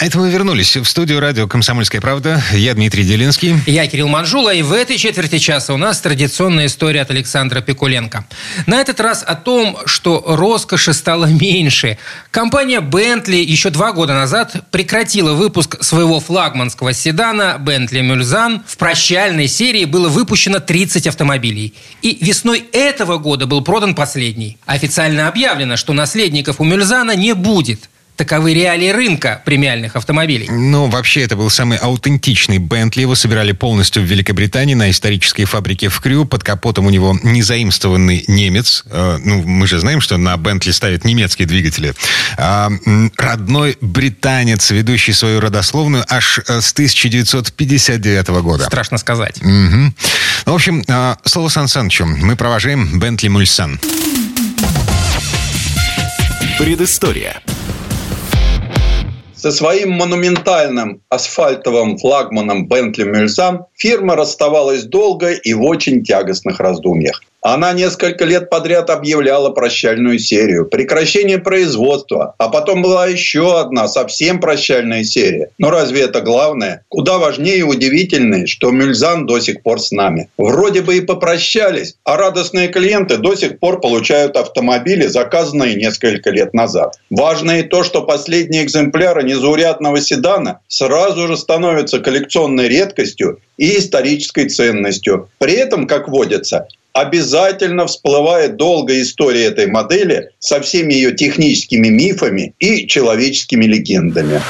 Speaker 3: Это мы вернулись в студию радио «Комсомольская правда». Я Дмитрий Делинский.
Speaker 2: Я Кирилл Манжула. И в этой четверти часа у нас традиционная история от Александра Пикуленко. На этот раз о том, что роскоши стало *laughs* меньше. Компания Bentley еще два года назад прекратила выпуск своего флагманского седана Bentley Mulsanne. В прощальной серии было выпущено 30 автомобилей. И весной этого года был продан последний. Официально объявлено, что наследников у Мюльзана не будет – Таковы реалии рынка премиальных автомобилей.
Speaker 3: Ну, вообще, это был самый аутентичный Бентли. Его собирали полностью в Великобритании на исторической фабрике в Крю. Под капотом у него незаимствованный немец. Э, ну, мы же знаем, что на Бентли ставят немецкие двигатели. А, родной британец, ведущий свою родословную аж э, с 1959 года.
Speaker 2: Страшно сказать.
Speaker 3: Угу. Ну, в общем, э, слово Сан Санычу. Мы провожаем Бентли Мульсан.
Speaker 1: Предыстория.
Speaker 7: Со своим монументальным асфальтовым флагманом Бентли Мюльсан фирма расставалась долго и в очень тягостных раздумьях. Она несколько лет подряд объявляла прощальную серию, прекращение производства, а потом была еще одна совсем прощальная серия. Но разве это главное? Куда важнее и удивительнее, что Мюльзан до сих пор с нами. Вроде бы и попрощались, а радостные клиенты до сих пор получают автомобили, заказанные несколько лет назад. Важно и то, что последние экземпляры незаурядного седана сразу же становятся коллекционной редкостью и исторической ценностью. При этом, как водится, обязательно всплывает долгая история этой модели со всеми ее техническими мифами и человеческими легендами.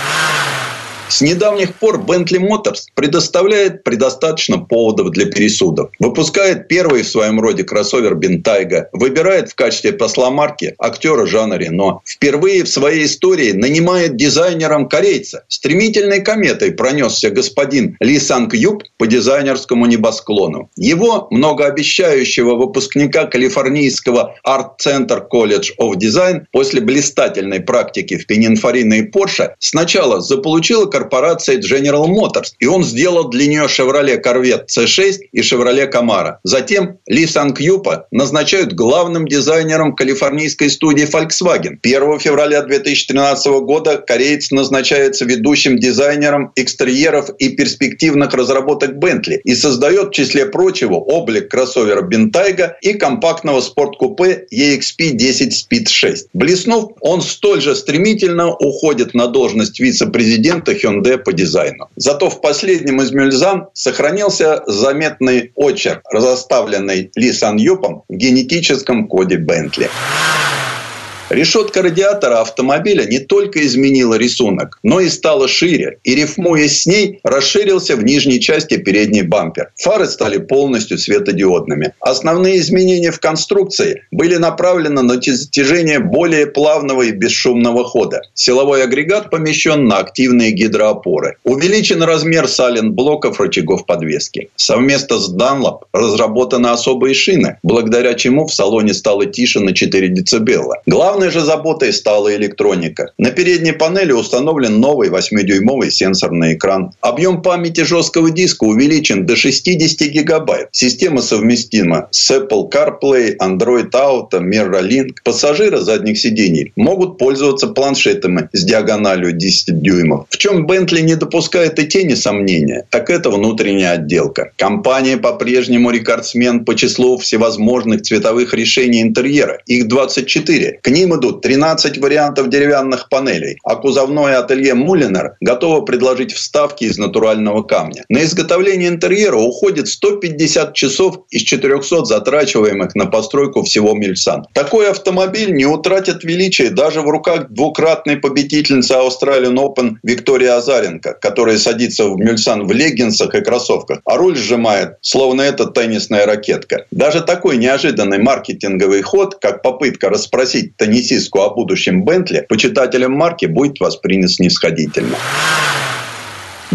Speaker 7: С недавних пор Bentley Motors предоставляет предостаточно поводов для пересудов. Выпускает первый в своем роде кроссовер Бентайга, выбирает в качестве посла марки актера Жана Рено. Впервые в своей истории нанимает дизайнером корейца. Стремительной кометой пронесся господин Ли Санг Юб по дизайнерскому небосклону. Его, многообещающего выпускника калифорнийского арт-центр College of Design, после блистательной практики в Пенинфорине и Порше, сначала заполучила корпорации General Motors. И он сделал для нее Chevrolet Corvette C6 и Chevrolet Camaro. Затем Ли Санкьюпа назначают главным дизайнером калифорнийской студии Volkswagen. 1 февраля 2013 года кореец назначается ведущим дизайнером экстерьеров и перспективных разработок Bentley и создает, в числе прочего, облик кроссовера Bentayga и компактного спорткупе EXP 10 Speed 6. Блеснув, он столь же стремительно уходит на должность вице-президента Hyundai по дизайну. Зато в последнем из Мюльзан сохранился заметный очерк, разоставленный Ли Сан Юпом в генетическом коде Бентли. Решетка радиатора автомобиля не только изменила рисунок, но и стала шире. И рифмуясь с ней, расширился в нижней части передний бампер. Фары стали полностью светодиодными. Основные изменения в конструкции были направлены на достижение более плавного и бесшумного хода. Силовой агрегат помещен на активные гидроопоры. Увеличен размер сален-блоков рычагов подвески. Совместно с Dunlop разработаны особые шины, благодаря чему в салоне стало тише на 4 дБ. Главное Главной же заботой стала электроника. На передней панели установлен новый 8-дюймовый сенсорный экран. Объем памяти жесткого диска увеличен до 60 гигабайт. Система совместима с Apple CarPlay, Android Auto, MirrorLink. Пассажиры задних сидений могут пользоваться планшетами с диагональю 10 дюймов. В чем Bentley не допускает и тени сомнения, так это внутренняя отделка. Компания по-прежнему рекордсмен по числу всевозможных цветовых решений интерьера. Их 24. К ним ним идут 13 вариантов деревянных панелей, а кузовное ателье Мулинер готово предложить вставки из натурального камня. На изготовление интерьера уходит 150 часов из 400 затрачиваемых на постройку всего Мильсан. Такой автомобиль не утратит величия даже в руках двукратной победительницы Australian Open Виктория Азаренко, которая садится в Мильсан в леггинсах и кроссовках, а руль сжимает, словно это теннисная ракетка. Даже такой неожиданный маркетинговый ход, как попытка расспросить теннисистов теннисистку о будущем Бентли почитателям марки будет воспринят снисходительно.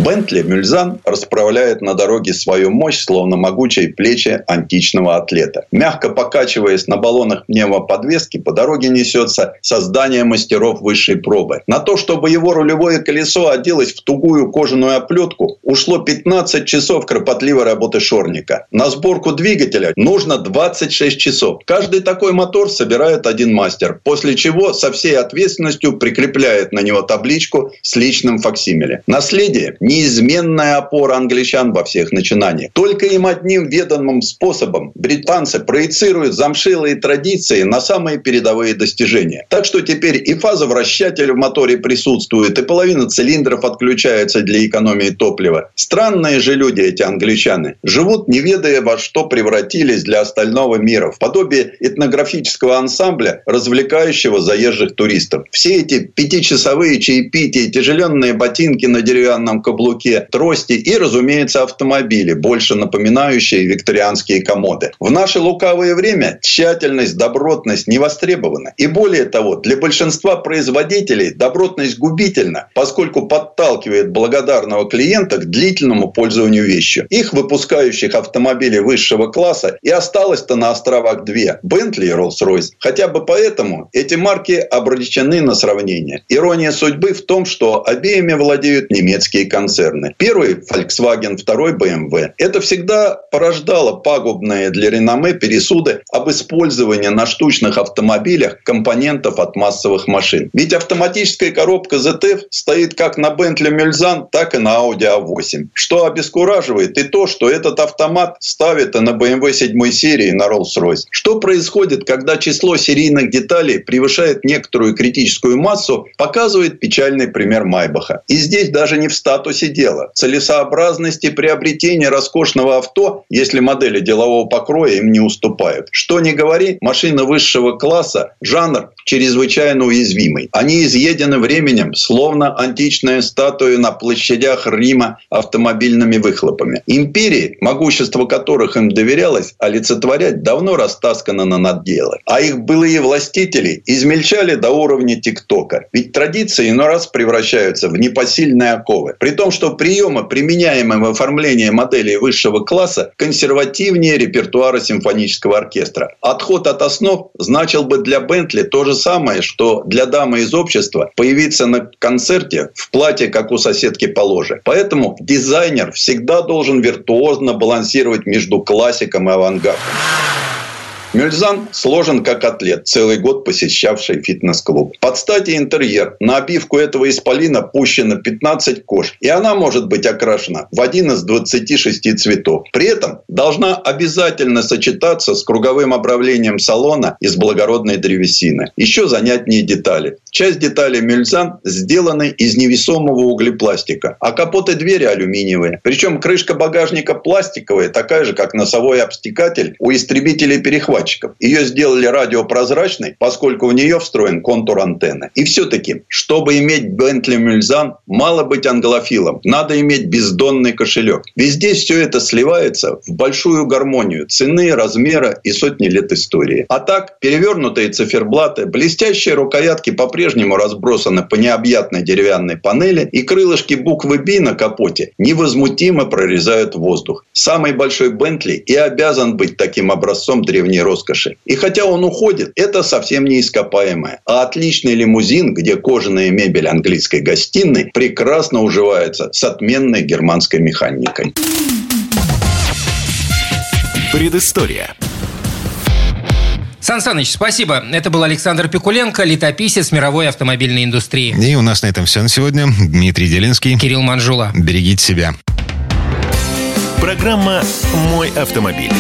Speaker 7: Бентли Мюльзан расправляет на дороге свою мощь, словно могучие плечи античного атлета. Мягко покачиваясь на баллонах пневмоподвески, по дороге несется создание мастеров высшей пробы. На то, чтобы его рулевое колесо оделось в тугую кожаную оплетку, ушло 15 часов кропотливой работы шорника. На сборку двигателя нужно 26 часов. Каждый такой мотор собирает один мастер, после чего со всей ответственностью прикрепляет на него табличку с личным факсимиле. Наследие не неизменная опора англичан во всех начинаниях. Только им одним ведомым способом британцы проецируют замшилые традиции на самые передовые достижения. Так что теперь и фаза вращателя в моторе присутствует, и половина цилиндров отключается для экономии топлива. Странные же люди эти англичаны. Живут, не ведая, во что превратились для остального мира. В подобие этнографического ансамбля, развлекающего заезжих туристов. Все эти пятичасовые чаепития, тяжеленные ботинки на деревянном каблуке, трости и, разумеется, автомобили, больше напоминающие викторианские комоды. В наше лукавое время тщательность, добротность не востребованы. И более того, для большинства производителей добротность губительна, поскольку подталкивает благодарного клиента к длительному пользованию вещью. Их выпускающих автомобилей высшего класса и осталось-то на островах две – Bentley и Rolls-Royce. Хотя бы поэтому эти марки обречены на сравнение. Ирония судьбы в том, что обеими владеют немецкие концерны. Первый – Volkswagen, второй – BMW. Это всегда порождало пагубные для реноме пересуды об использовании на штучных автомобилях компонентов от массовых машин. Ведь автоматическая коробка ZF стоит как на Bentley Mulsanne, так и на Audi A8. Что обескураживает и то, что этот автомат ставит и на BMW 7 серии, на Rolls-Royce. Что происходит, когда число серийных деталей превышает некоторую критическую массу, показывает печальный пример Майбаха. И здесь даже не в статусе дела. Целесообразности приобретения роскошного авто, если модели делового покроя им не уступают. Что не говори, машина высшего класса – жанр чрезвычайно уязвимый. Они изъедены временем, словно античная статуя на площадях Рима автомобильными выхлопами. Империи, могущество которых им доверялось, олицетворять давно растаскано на надделы. А их былые властители измельчали до уровня ТикТока. Ведь традиции иной раз превращаются в непосильные оковы. При том, что приемы, применяемые в оформлении моделей высшего класса, консервативнее репертуара симфонического оркестра. Отход от основ значил бы для Бентли то же самое, что для дамы из общества появиться на концерте в платье, как у соседки по ложе. Поэтому дизайнер всегда должен виртуозно балансировать между классиком и авангардом. Мюльзан сложен как атлет, целый год посещавший фитнес-клуб. Под стати интерьер. На обивку этого исполина пущено 15 кож. И она может быть окрашена в один из 26 цветов. При этом должна обязательно сочетаться с круговым обравлением салона из благородной древесины. Еще занятнее детали. Часть деталей Мюльзан сделаны из невесомого углепластика, а капот и двери алюминиевые. Причем крышка багажника пластиковая, такая же, как носовой обстекатель у истребителей перехватчиков передатчиков. Ее сделали радиопрозрачной, поскольку в нее встроен контур антенны. И все-таки, чтобы иметь Bentley Mulsanne, мало быть англофилом. Надо иметь бездонный кошелек. Везде все это сливается в большую гармонию цены, размера и сотни лет истории. А так, перевернутые циферблаты, блестящие рукоятки по-прежнему разбросаны по необъятной деревянной панели, и крылышки буквы B на капоте невозмутимо прорезают воздух. Самый большой Бентли и обязан быть таким образцом древней роскоши. И хотя он уходит, это совсем не ископаемое, а отличный лимузин, где кожаная мебель английской гостиной прекрасно уживается с отменной германской механикой.
Speaker 1: Предыстория.
Speaker 2: Сан Саныч, спасибо. Это был Александр Пикуленко, летописец мировой автомобильной индустрии.
Speaker 3: И у нас на этом все на сегодня. Дмитрий Делинский.
Speaker 2: Кирилл Манжула.
Speaker 3: Берегите себя.
Speaker 1: Программа «Мой автомобиль».